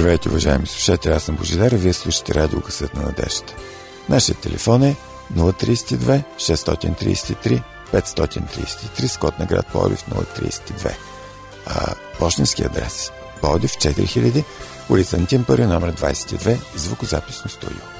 Здравейте, уважаеми слушатели, аз съм Божидар вие слушате радио Късът на надеждата. Нашият телефон е 032 633 533 с код на град Пловдив 032. А почтенски адрес Пловдив 4000, улица Антим номер 22, звукозаписно студио.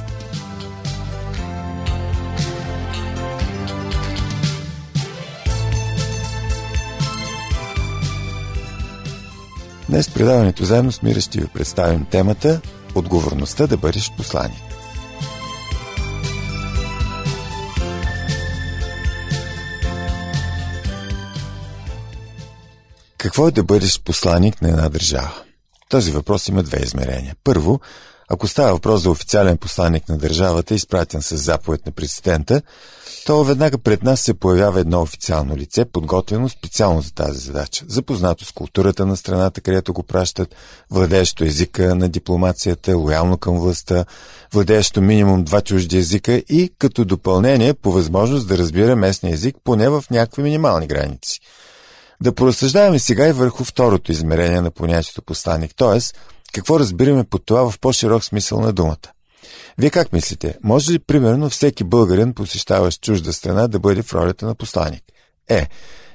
Днес предаването заедно с Мира ще ви представим темата Отговорността да бъдеш посланик. Какво е да бъдеш посланик на една държава? Този въпрос има две измерения. Първо, ако става въпрос за официален посланник на държавата, изпратен с заповед на президента, то веднага пред нас се появява едно официално лице, подготвено специално за тази задача. Запознато с културата на страната, където го пращат, владеещо езика на дипломацията, лоялно към властта, владеещо минимум два чужди езика и като допълнение по възможност да разбира местния език поне в някакви минимални граници. Да поразсъждаваме сега и върху второто измерение на понятието посланник, т.е. какво разбираме под това в по-широк смисъл на думата. Вие как мислите? Може ли, примерно, всеки българин, посещаващ чужда страна, да бъде в ролята на посланик? Е,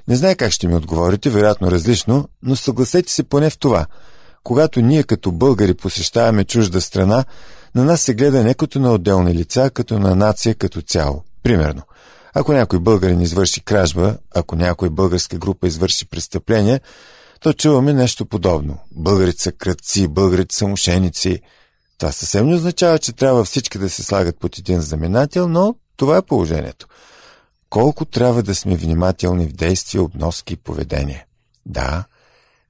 не знае как ще ми отговорите, вероятно различно, но съгласете се поне в това. Когато ние като българи посещаваме чужда страна, на нас се гледа не като на отделни лица, като на нация като цяло. Примерно, ако някой българин извърши кражба, ако някой българска група извърши престъпление, то чуваме нещо подобно. Българите са кръци, българите са мошеници – това съвсем не означава, че трябва всички да се слагат под един знаменател, но това е положението. Колко трябва да сме внимателни в действия, обноски и поведение. Да,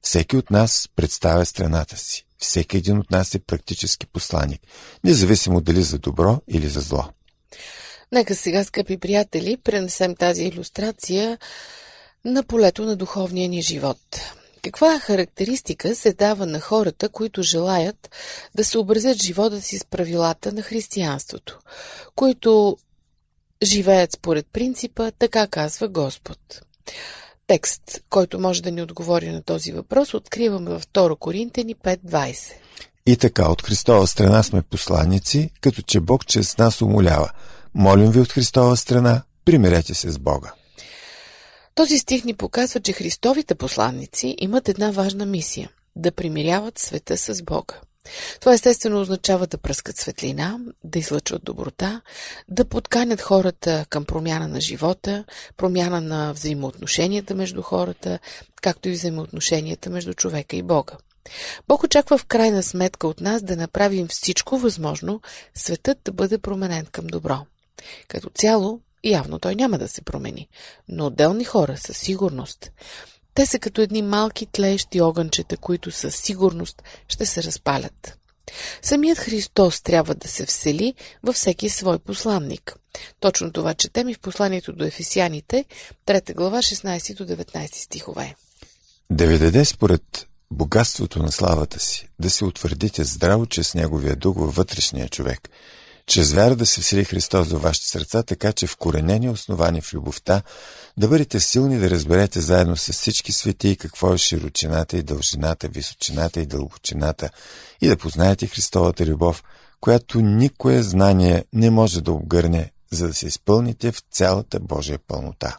всеки от нас представя страната си. Всеки един от нас е практически посланник, независимо дали за добро или за зло. Нека сега, скъпи приятели, пренесем тази иллюстрация на полето на духовния ни живот. Каква характеристика се дава на хората, които желаят да се образят живота си с правилата на християнството, които живеят според принципа «Така казва Господ». Текст, който може да ни отговори на този въпрос, откриваме във 2 Коринтени 5.20. И така, от Христова страна сме посланици, като че Бог чрез нас умолява. Молим ви от Христова страна, примирете се с Бога. Този стих ни показва, че Христовите посланници имат една важна мисия – да примиряват света с Бога. Това естествено означава да пръскат светлина, да излъчват доброта, да подканят хората към промяна на живота, промяна на взаимоотношенията между хората, както и взаимоотношенията между човека и Бога. Бог очаква в крайна сметка от нас да направим всичко възможно светът да бъде променен към добро. Като цяло, Явно той няма да се промени, но отделни хора със сигурност. Те са като едни малки тлеещи огънчета, които със сигурност ще се разпалят. Самият Христос трябва да се всели във всеки свой посланник. Точно това четем и в посланието до Ефесяните, 3 глава, 16 до 19 стихове. Да ви даде според богатството на славата си, да се утвърдите здраво чрез Неговия дух във вътрешния човек – чрез вяра да се всили Христос във вашите сърца, така че вкоренени основани в любовта, да бъдете силни да разберете заедно с всички свети какво е широчината и дължината, височината и дълбочината и да познаете Христовата любов, която никое знание не може да обгърне, за да се изпълните в цялата Божия пълнота.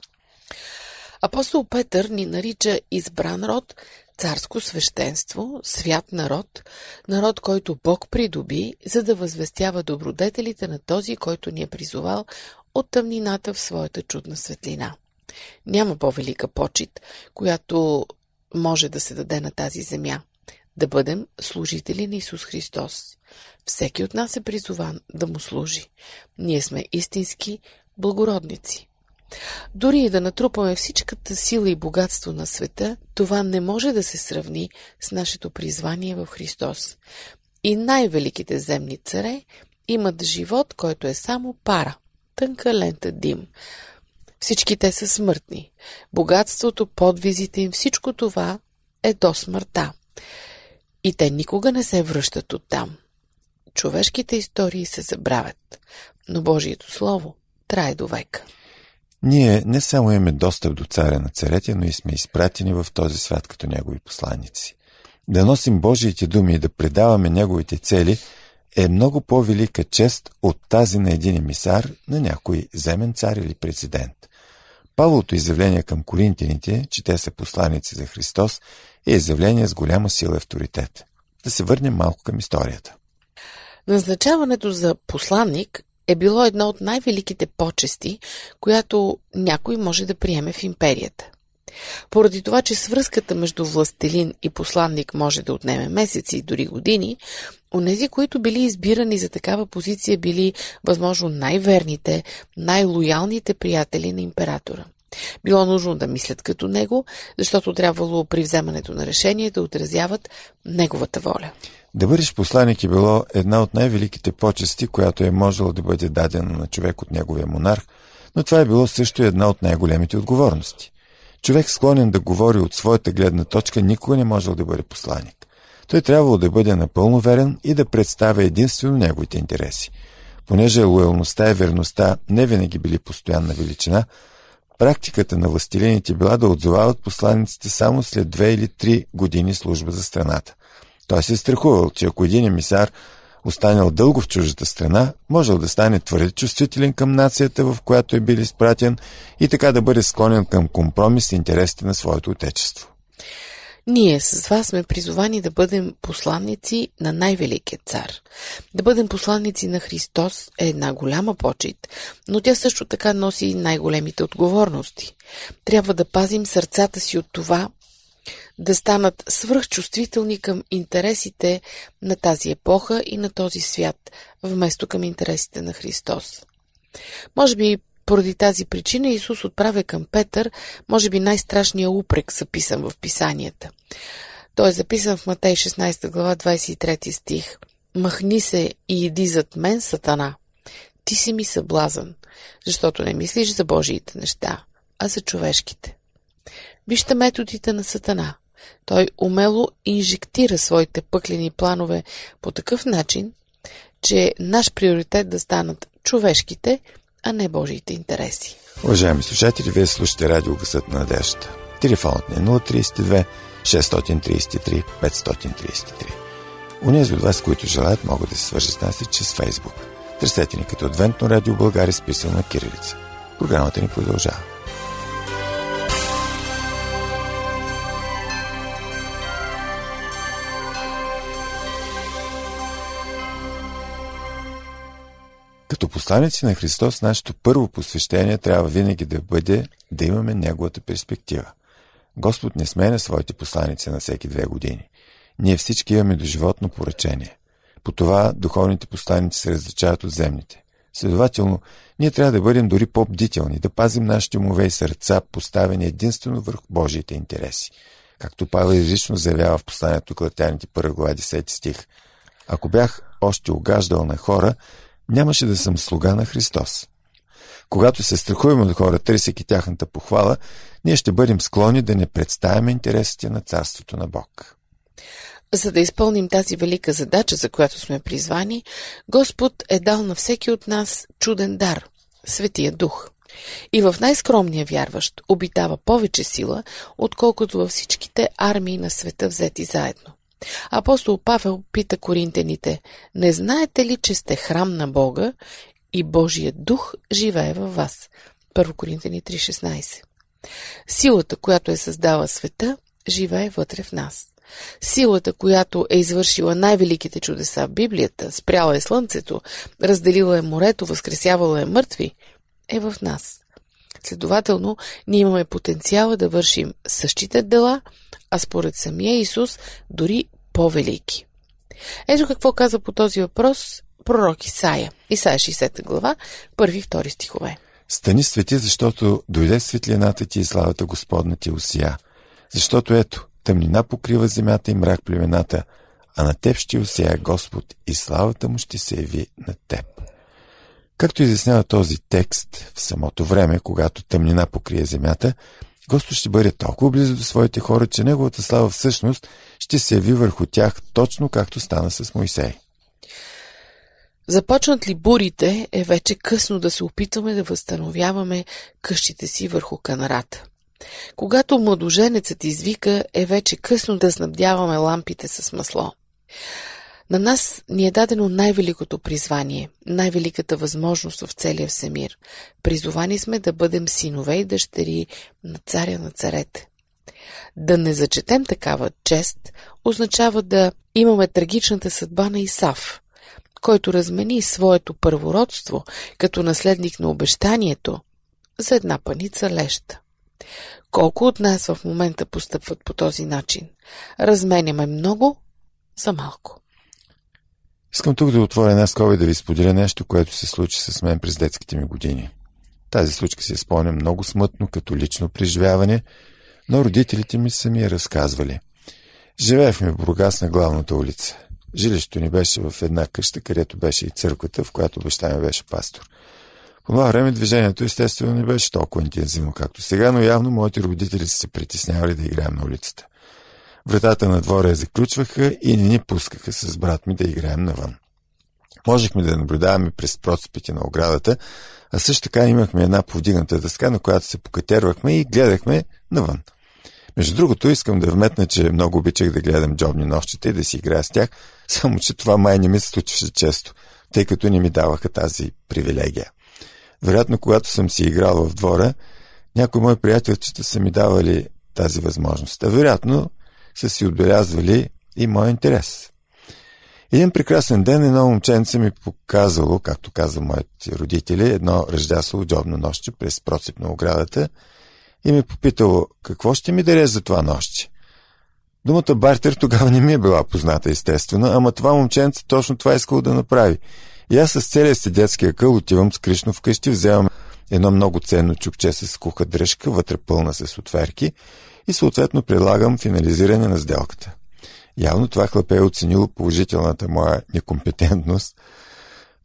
Апостол Петър ни нарича избран род, царско свещенство, свят народ, народ, който Бог придоби, за да възвестява добродетелите на този, който ни е призовал от тъмнината в своята чудна светлина. Няма по-велика почет, която може да се даде на тази земя. Да бъдем служители на Исус Христос. Всеки от нас е призован да му служи. Ние сме истински благородници. Дори и да натрупаме всичката сила и богатство на света, това не може да се сравни с нашето призвание в Христос. И най-великите земни царе имат живот, който е само пара, тънка лента дим. Всички те са смъртни. Богатството, подвизите им, всичко това е до смъртта. И те никога не се връщат оттам. Човешките истории се забравят, но Божието Слово трае до века. Ние не само имаме достъп до царя на царете, но и сме изпратени в този свят като негови посланици. Да носим Божиите думи и да предаваме неговите цели е много по-велика чест от тази на един емисар на някой земен цар или президент. Павлото изявление към коринтините, че те са посланици за Христос, е изявление с голяма сила и авторитет. Да се върнем малко към историята. Назначаването за посланник е било едно от най-великите почести, която някой може да приеме в империята. Поради това, че свръзката между властелин и посланник може да отнеме месеци и дори години, онези, които били избирани за такава позиция, били възможно най-верните, най-лоялните приятели на императора. Било нужно да мислят като него, защото трябвало при вземането на решение да отразяват неговата воля. Да бъдеш посланик е било една от най-великите почести, която е можела да бъде дадена на човек от неговия монарх, но това е било също една от най-големите отговорности. Човек склонен да говори от своята гледна точка никога не можел да бъде посланик. Той трябвало да бъде напълно верен и да представя единствено неговите интереси. Понеже лоялността и верността не винаги били постоянна величина, практиката на властелините била да отзовават посланиците само след две или три години служба за страната. Той се страхувал, че ако един емисар останал дълго в чуждата страна, можел да стане твърде чувствителен към нацията, в която е бил изпратен и така да бъде склонен към компромис с интересите на своето отечество. Ние с вас сме призовани да бъдем посланници на най-великият цар. Да бъдем посланници на Христос е една голяма почет, но тя също така носи най-големите отговорности. Трябва да пазим сърцата си от това да станат свръхчувствителни към интересите на тази епоха и на този свят, вместо към интересите на Христос. Може би поради тази причина Исус отправя към Петър, може би най-страшния упрек, записан в писанията. Той е записан в Матей 16 глава 23 стих. Махни се и иди зад мен, Сатана. Ти си ми съблазан, защото не мислиш за Божиите неща, а за човешките. Вижте методите на Сатана. Той умело инжектира своите пъклени планове по такъв начин, че наш приоритет да станат човешките, а не Божиите интереси. Уважаеми слушатели, вие слушате радио Гъсът на надеждата. Телефонът е 032 633 533. Унези от вас, които желаят, могат да се свържат с нас и чрез Фейсбук. Търсете ни като Адвентно радио България, списано на Кирилица. Програмата ни продължава. Като посланици на Христос, нашето първо посвещение трябва винаги да бъде да имаме Неговата перспектива. Господ не сменя своите посланици на всеки две години. Ние всички имаме доживотно поръчение. По това духовните посланици се различават от земните. Следователно, ние трябва да бъдем дори по-бдителни, да пазим нашите умове и сърца, поставени единствено върху Божиите интереси. Както Павел изрично заявява в посланието Клатяните 1 глава 10 стих. Ако бях още огаждал на хора, нямаше да съм слуга на Христос. Когато се страхуваме от хора, търсейки тяхната похвала, ние ще бъдем склонни да не представяме интересите на Царството на Бог. За да изпълним тази велика задача, за която сме призвани, Господ е дал на всеки от нас чуден дар – Светия Дух. И в най-скромния вярващ обитава повече сила, отколкото във всичките армии на света взети заедно. Апостол Павел пита коринтените, не знаете ли, че сте храм на Бога и Божият дух живее във вас? 1 Коринтени 3.16 Силата, която е създала света, живее вътре в нас. Силата, която е извършила най-великите чудеса в Библията, спряла е слънцето, разделила е морето, възкресявала е мъртви, е в нас. Следователно, ние имаме потенциала да вършим същите дела, а според самия Исус дори по-велики. Ето какво каза по този въпрос пророк Исаия. Исаия 60 глава, първи и втори стихове. Стани свети, защото дойде светлината ти и славата Господна ти усия. Защото ето, тъмнина покрива земята и мрак племената, а на теб ще усия Господ и славата му ще се яви на теб. Както изяснява този текст, в самото време, когато тъмнина покрие земята, Господ ще бъде толкова близо до своите хора, че Неговата слава всъщност ще се яви върху тях, точно както стана с Моисей. Започнат ли бурите, е вече късно да се опитваме да възстановяваме къщите си върху канарата. Когато младоженецът извика, е вече късно да снабдяваме лампите с масло. На нас ни е дадено най-великото призвание, най-великата възможност в целия всемир. Призовани сме да бъдем синове и дъщери на царя на царете. Да не зачетем такава чест означава да имаме трагичната съдба на Исав, който размени своето първородство като наследник на обещанието за една паница леща. Колко от нас в момента постъпват по този начин? Разменяме много за малко. Искам тук да отворя една скоба и да ви споделя нещо, което се случи с мен през детските ми години. Тази случка си спомня много смътно, като лично преживяване, но родителите ми са ми я разказвали. Живеехме в Бургас на главната улица. Жилището ни беше в една къща, където беше и църквата, в която баща ми беше пастор. По това време движението естествено не беше толкова интензивно, както сега, но явно моите родители са се притеснявали да играем на улицата. Вратата на двора я заключваха и не ни пускаха с брат ми да играем навън. Можехме да наблюдаваме през процепите на оградата, а също така имахме една повдигната дъска, на която се покатервахме и гледахме навън. Между другото, искам да вметна, че много обичах да гледам джобни нощите и да си играя с тях, само че това май не ми се случваше често, тъй като не ми даваха тази привилегия. Вероятно, когато съм си играл в двора, някои мои приятелчета са ми давали тази възможност. А вероятно, са си отбелязвали и мой интерес. Един прекрасен ден едно момченце ми показало, както каза моите родители, едно ръждясово джобно нощче през процеп на оградата и ми попитало какво ще ми даде за това нощче. Думата бартер тогава не ми е била позната, естествено, ама това момченце точно това искало да направи. И аз с целия си детски акъл отивам с Кришно вкъщи, вземам едно много ценно чукче с куха дръжка, вътре пълна с отверки и съответно предлагам финализиране на сделката. Явно това хлапе е оценило положителната моя некомпетентност,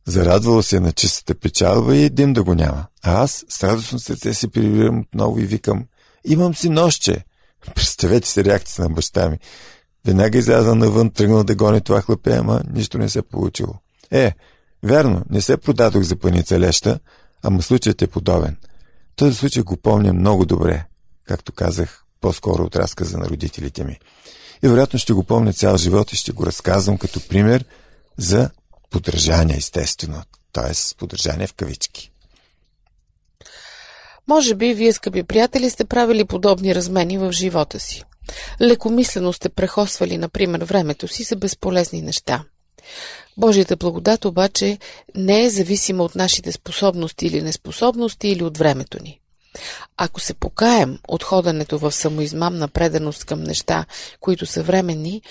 зарадвало се на чистата печалба и дим да го няма. А аз с радостно сърце си прибирам отново и викам «Имам си нощче!» Представете си реакцията на баща ми. Веднага изляза навън, тръгнал да гони това хлапе, ама нищо не се получило. Е, верно, не се продадох за паница леща, ама случаят е подобен. Този случай го помня много добре, както казах по-скоро от разказа на родителите ми. И вероятно ще го помня цял живот и ще го разказвам като пример за поддържание, естествено. Т.е. поддържание в кавички. Може би вие, скъпи приятели, сте правили подобни размени в живота си. Лекомислено сте прехосвали, например, времето си за безполезни неща. Божията благодат обаче не е зависима от нашите способности или неспособности или от времето ни. Ако се покаем от ходенето в самоизмамна преданост към неща, които са временни,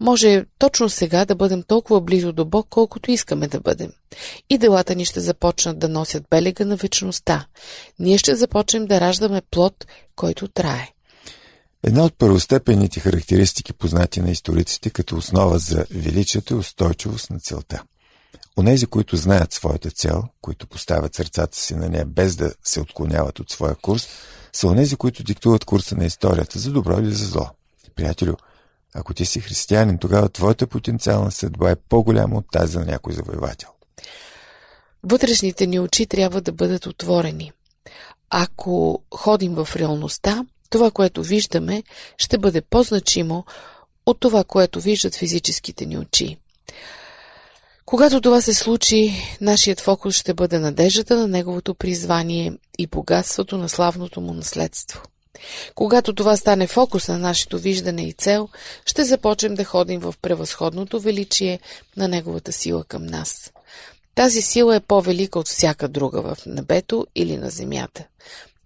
може точно сега да бъдем толкова близо до Бог, колкото искаме да бъдем. И делата ни ще започнат да носят белега на вечността. Ние ще започнем да раждаме плод, който трае. Една от първостепенните характеристики, познати на историците като основа за величието и устойчивост на целта – Онези, които знаят своята цел, които поставят сърцата си на нея без да се отклоняват от своя курс, са онези, които диктуват курса на историята за добро или за зло. Приятелю, ако ти си християнин, тогава твоята потенциална съдба е по-голяма от тази на някой завоевател. Вътрешните ни очи трябва да бъдат отворени. Ако ходим в реалността, това, което виждаме, ще бъде по-значимо от това, което виждат физическите ни очи. Когато това се случи, нашият фокус ще бъде надеждата на неговото призвание и богатството на славното му наследство. Когато това стане фокус на нашето виждане и цел, ще започнем да ходим в превъзходното величие на неговата сила към нас. Тази сила е по-велика от всяка друга в небето или на земята.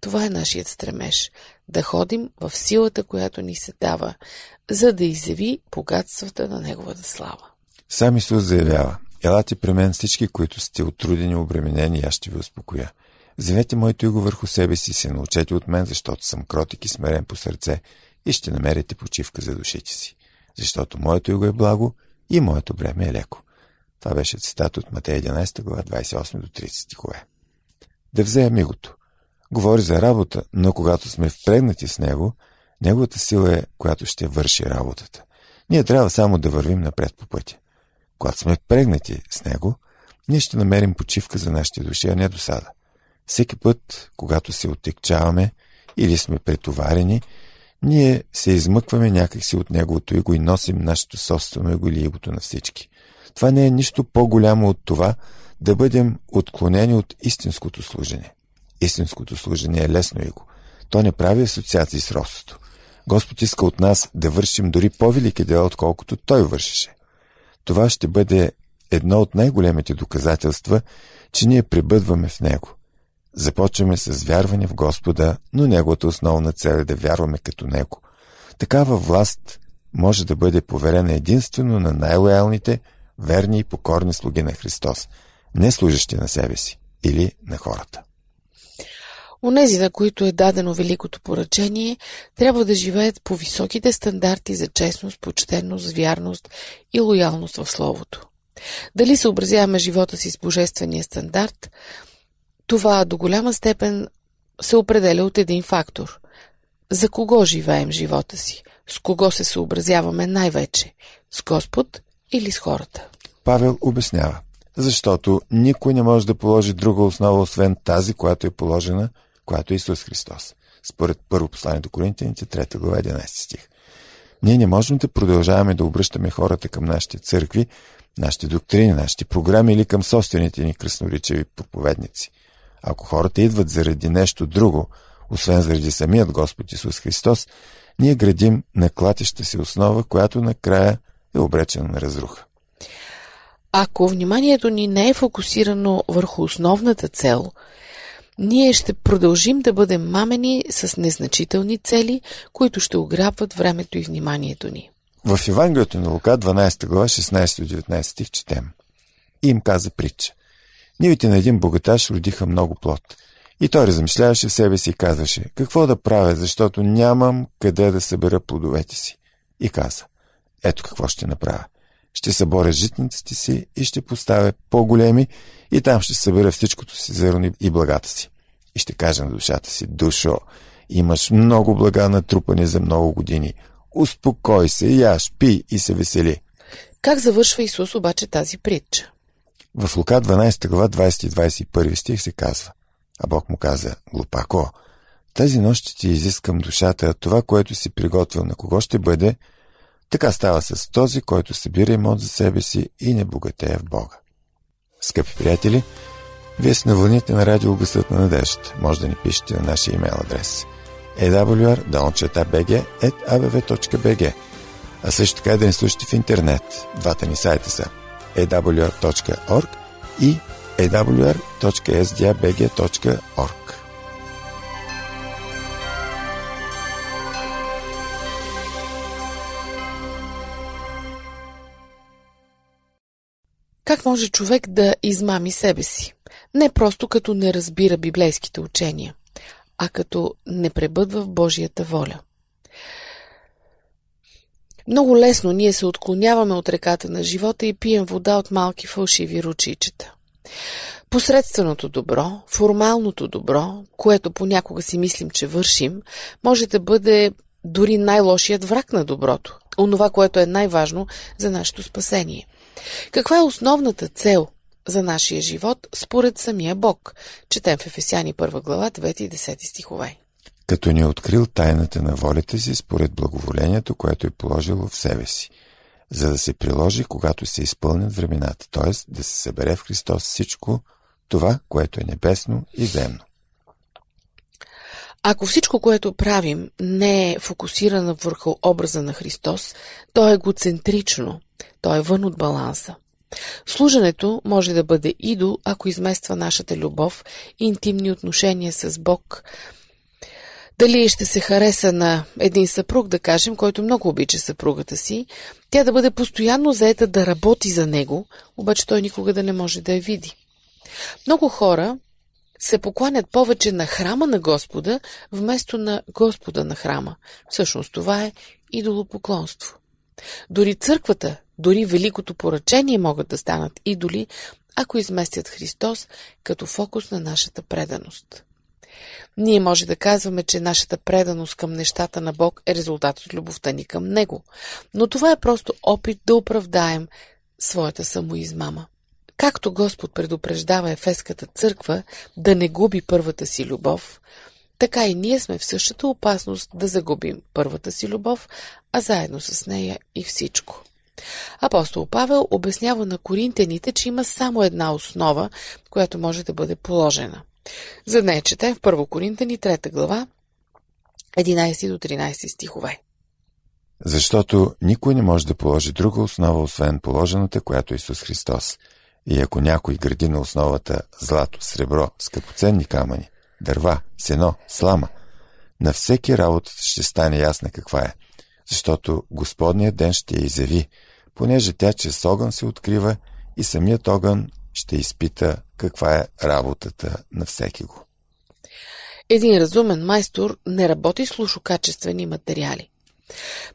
Това е нашият стремеж да ходим в силата, която ни се дава, за да изяви богатствата на Неговата слава. Сам Исус заявява, елате при мен всички, които сте отрудени, обременени, аз ще ви успокоя. Вземете моето иго върху себе си се научете от мен, защото съм кротик и смирен по сърце и ще намерите почивка за душите си. Защото моето иго е благо и моето бреме е леко. Това беше цитат от Матея 11 глава 28 до 30 стихове. Да вземем игото. Говори за работа, но когато сме впрегнати с него, неговата сила е, която ще върши работата. Ние трябва само да вървим напред по пътя. Когато сме впрегнати с него, ние ще намерим почивка за нашите души, а не досада. Всеки път, когато се оттекчаваме или сме претоварени, ние се измъкваме някакси от неговото иго и носим нашето собствено иго или игото на всички. Това не е нищо по-голямо от това да бъдем отклонени от истинското служене. Истинското служение е лесно иго. То не прави асоциации с ростото. Господ иска от нас да вършим дори по-велики дела, отколкото Той вършеше. Това ще бъде едно от най-големите доказателства, че ние пребъдваме в Него. Започваме с вярване в Господа, но Неговата основна цел е да вярваме като Него. Такава власт може да бъде поверена единствено на най-лоялните, верни и покорни слуги на Христос, не служащи на себе си или на хората. Онези, на които е дадено великото поръчение, трябва да живеят по високите стандарти за честност, почтенност, вярност и лоялност в Словото. Дали съобразяваме живота си с божествения стандарт, това до голяма степен се определя от един фактор. За кого живеем живота си? С кого се съобразяваме най-вече? С Господ или с хората? Павел обяснява. Защото никой не може да положи друга основа, освен тази, която е положена, която е Исус Христос. Според първо послание до Коринтияните, 3 глава, 11 стих. Ние не можем да продължаваме да обръщаме хората към нашите църкви, нашите доктрини, нашите програми или към собствените ни красноречиви проповедници. Ако хората идват заради нещо друго, освен заради самият Господ Исус Христос, ние градим на клатеща си основа, която накрая е обречена на разруха. Ако вниманието ни не е фокусирано върху основната цел, ние ще продължим да бъдем мамени с незначителни цели, които ще ограбват времето и вниманието ни. В Евангелието на Лука, 12 глава, 16-19 стих четем. И им каза притча. Нивите на един богаташ родиха много плод. И той размишляваше в себе си и казваше, какво да правя, защото нямам къде да събера плодовете си. И каза, ето какво ще направя ще съборя житниците си и ще поставя по-големи и там ще събера всичкото си зърно и благата си. И ще кажа на душата си, душо, имаш много блага натрупани за много години. Успокой се, яш, пи и се весели. Как завършва Исус обаче тази притча? В Лука 12 глава 20 и 21 стих се казва А Бог му каза, глупако, тази нощ ще ти изискам душата, това, което си приготвил, на кого ще бъде, така става с този, който събира имот за себе си и не богатее в Бога. Скъпи приятели, вие сте на вълните на радио Гъсът на надеждата. Може да ни пишете на нашия имейл адрес awr.bg.abv.bg А също така да ни слушате в интернет. Двата ни сайта са awr.org и awr.sdabg.org Как може човек да измами себе си? Не просто като не разбира библейските учения, а като не пребъдва в Божията воля. Много лесно ние се отклоняваме от реката на живота и пием вода от малки фалшиви ручичета. Посредственото добро, формалното добро, което понякога си мислим, че вършим, може да бъде дори най-лошият враг на доброто, онова, което е най-важно за нашето спасение. Каква е основната цел за нашия живот според самия Бог? Четем в Ефесяни 1 глава 9 и 10 стихове. Като ни е открил тайната на волята си според благоволението, което е положило в себе си, за да се приложи, когато се изпълнят времената, т.е. да се събере в Христос всичко това, което е небесно и земно. Ако всичко, което правим, не е фокусирано върху образа на Христос, то е егоцентрично, то е вън от баланса. Служенето може да бъде идол, ако измества нашата любов и интимни отношения с Бог Дали ще се хареса на един съпруг, да кажем, който много обича съпругата си, тя да бъде постоянно заета да работи за него, обаче той никога да не може да я види. Много хора се покланят повече на храма на Господа, вместо на Господа на храма. Всъщност това е идолопоклонство. Дори църквата, дори великото поръчение могат да станат идоли, ако изместят Христос като фокус на нашата преданост. Ние може да казваме, че нашата преданост към нещата на Бог е резултат от любовта ни към Него, но това е просто опит да оправдаем своята самоизмама. Както Господ предупреждава Ефеската църква да не губи първата си любов, така и ние сме в същата опасност да загубим първата си любов, а заедно с нея и всичко. Апостол Павел обяснява на коринтяните, че има само една основа, която може да бъде положена. За нея чете в 1 Коринтяни 3 глава 11 до 13 стихове. Защото никой не може да положи друга основа, освен положената, която е Исус Христос. И ако някой гради на основата злато, сребро, скъпоценни камъни, дърва, сено, слама, на всеки работата ще стане ясна каква е, защото Господният ден ще я изяви, понеже тя чрез огън се открива и самият огън ще изпита каква е работата на всеки го. Един разумен майстор не работи с лошокачествени материали.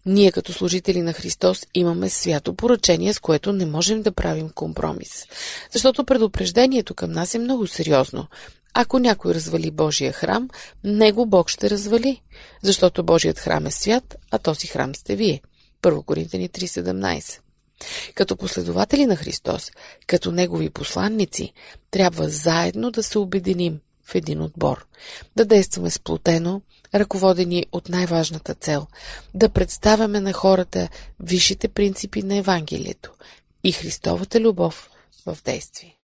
Ние като служители на Христос имаме свято поръчение, с което не можем да правим компромис. Защото предупреждението към нас е много сериозно. Ако някой развали Божия храм, него Бог ще развали, защото Божият храм е свят, а този храм сте вие. 1 Коринтени 3.17 Като последователи на Христос, като Негови посланници, трябва заедно да се обединим в един отбор, да действаме сплотено, ръководени от най-важната цел да представяме на хората висшите принципи на Евангелието и Христовата любов в действие.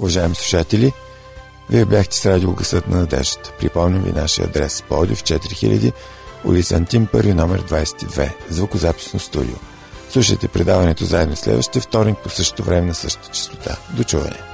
Уважаеми слушатели, вие бяхте с радио Гъсът на надеждата. Припомням ви нашия адрес в 4000, улица Антим, първи номер 22, звукозаписно студио. Слушайте предаването заедно следващия вторник по същото време на същата частота. До чуване!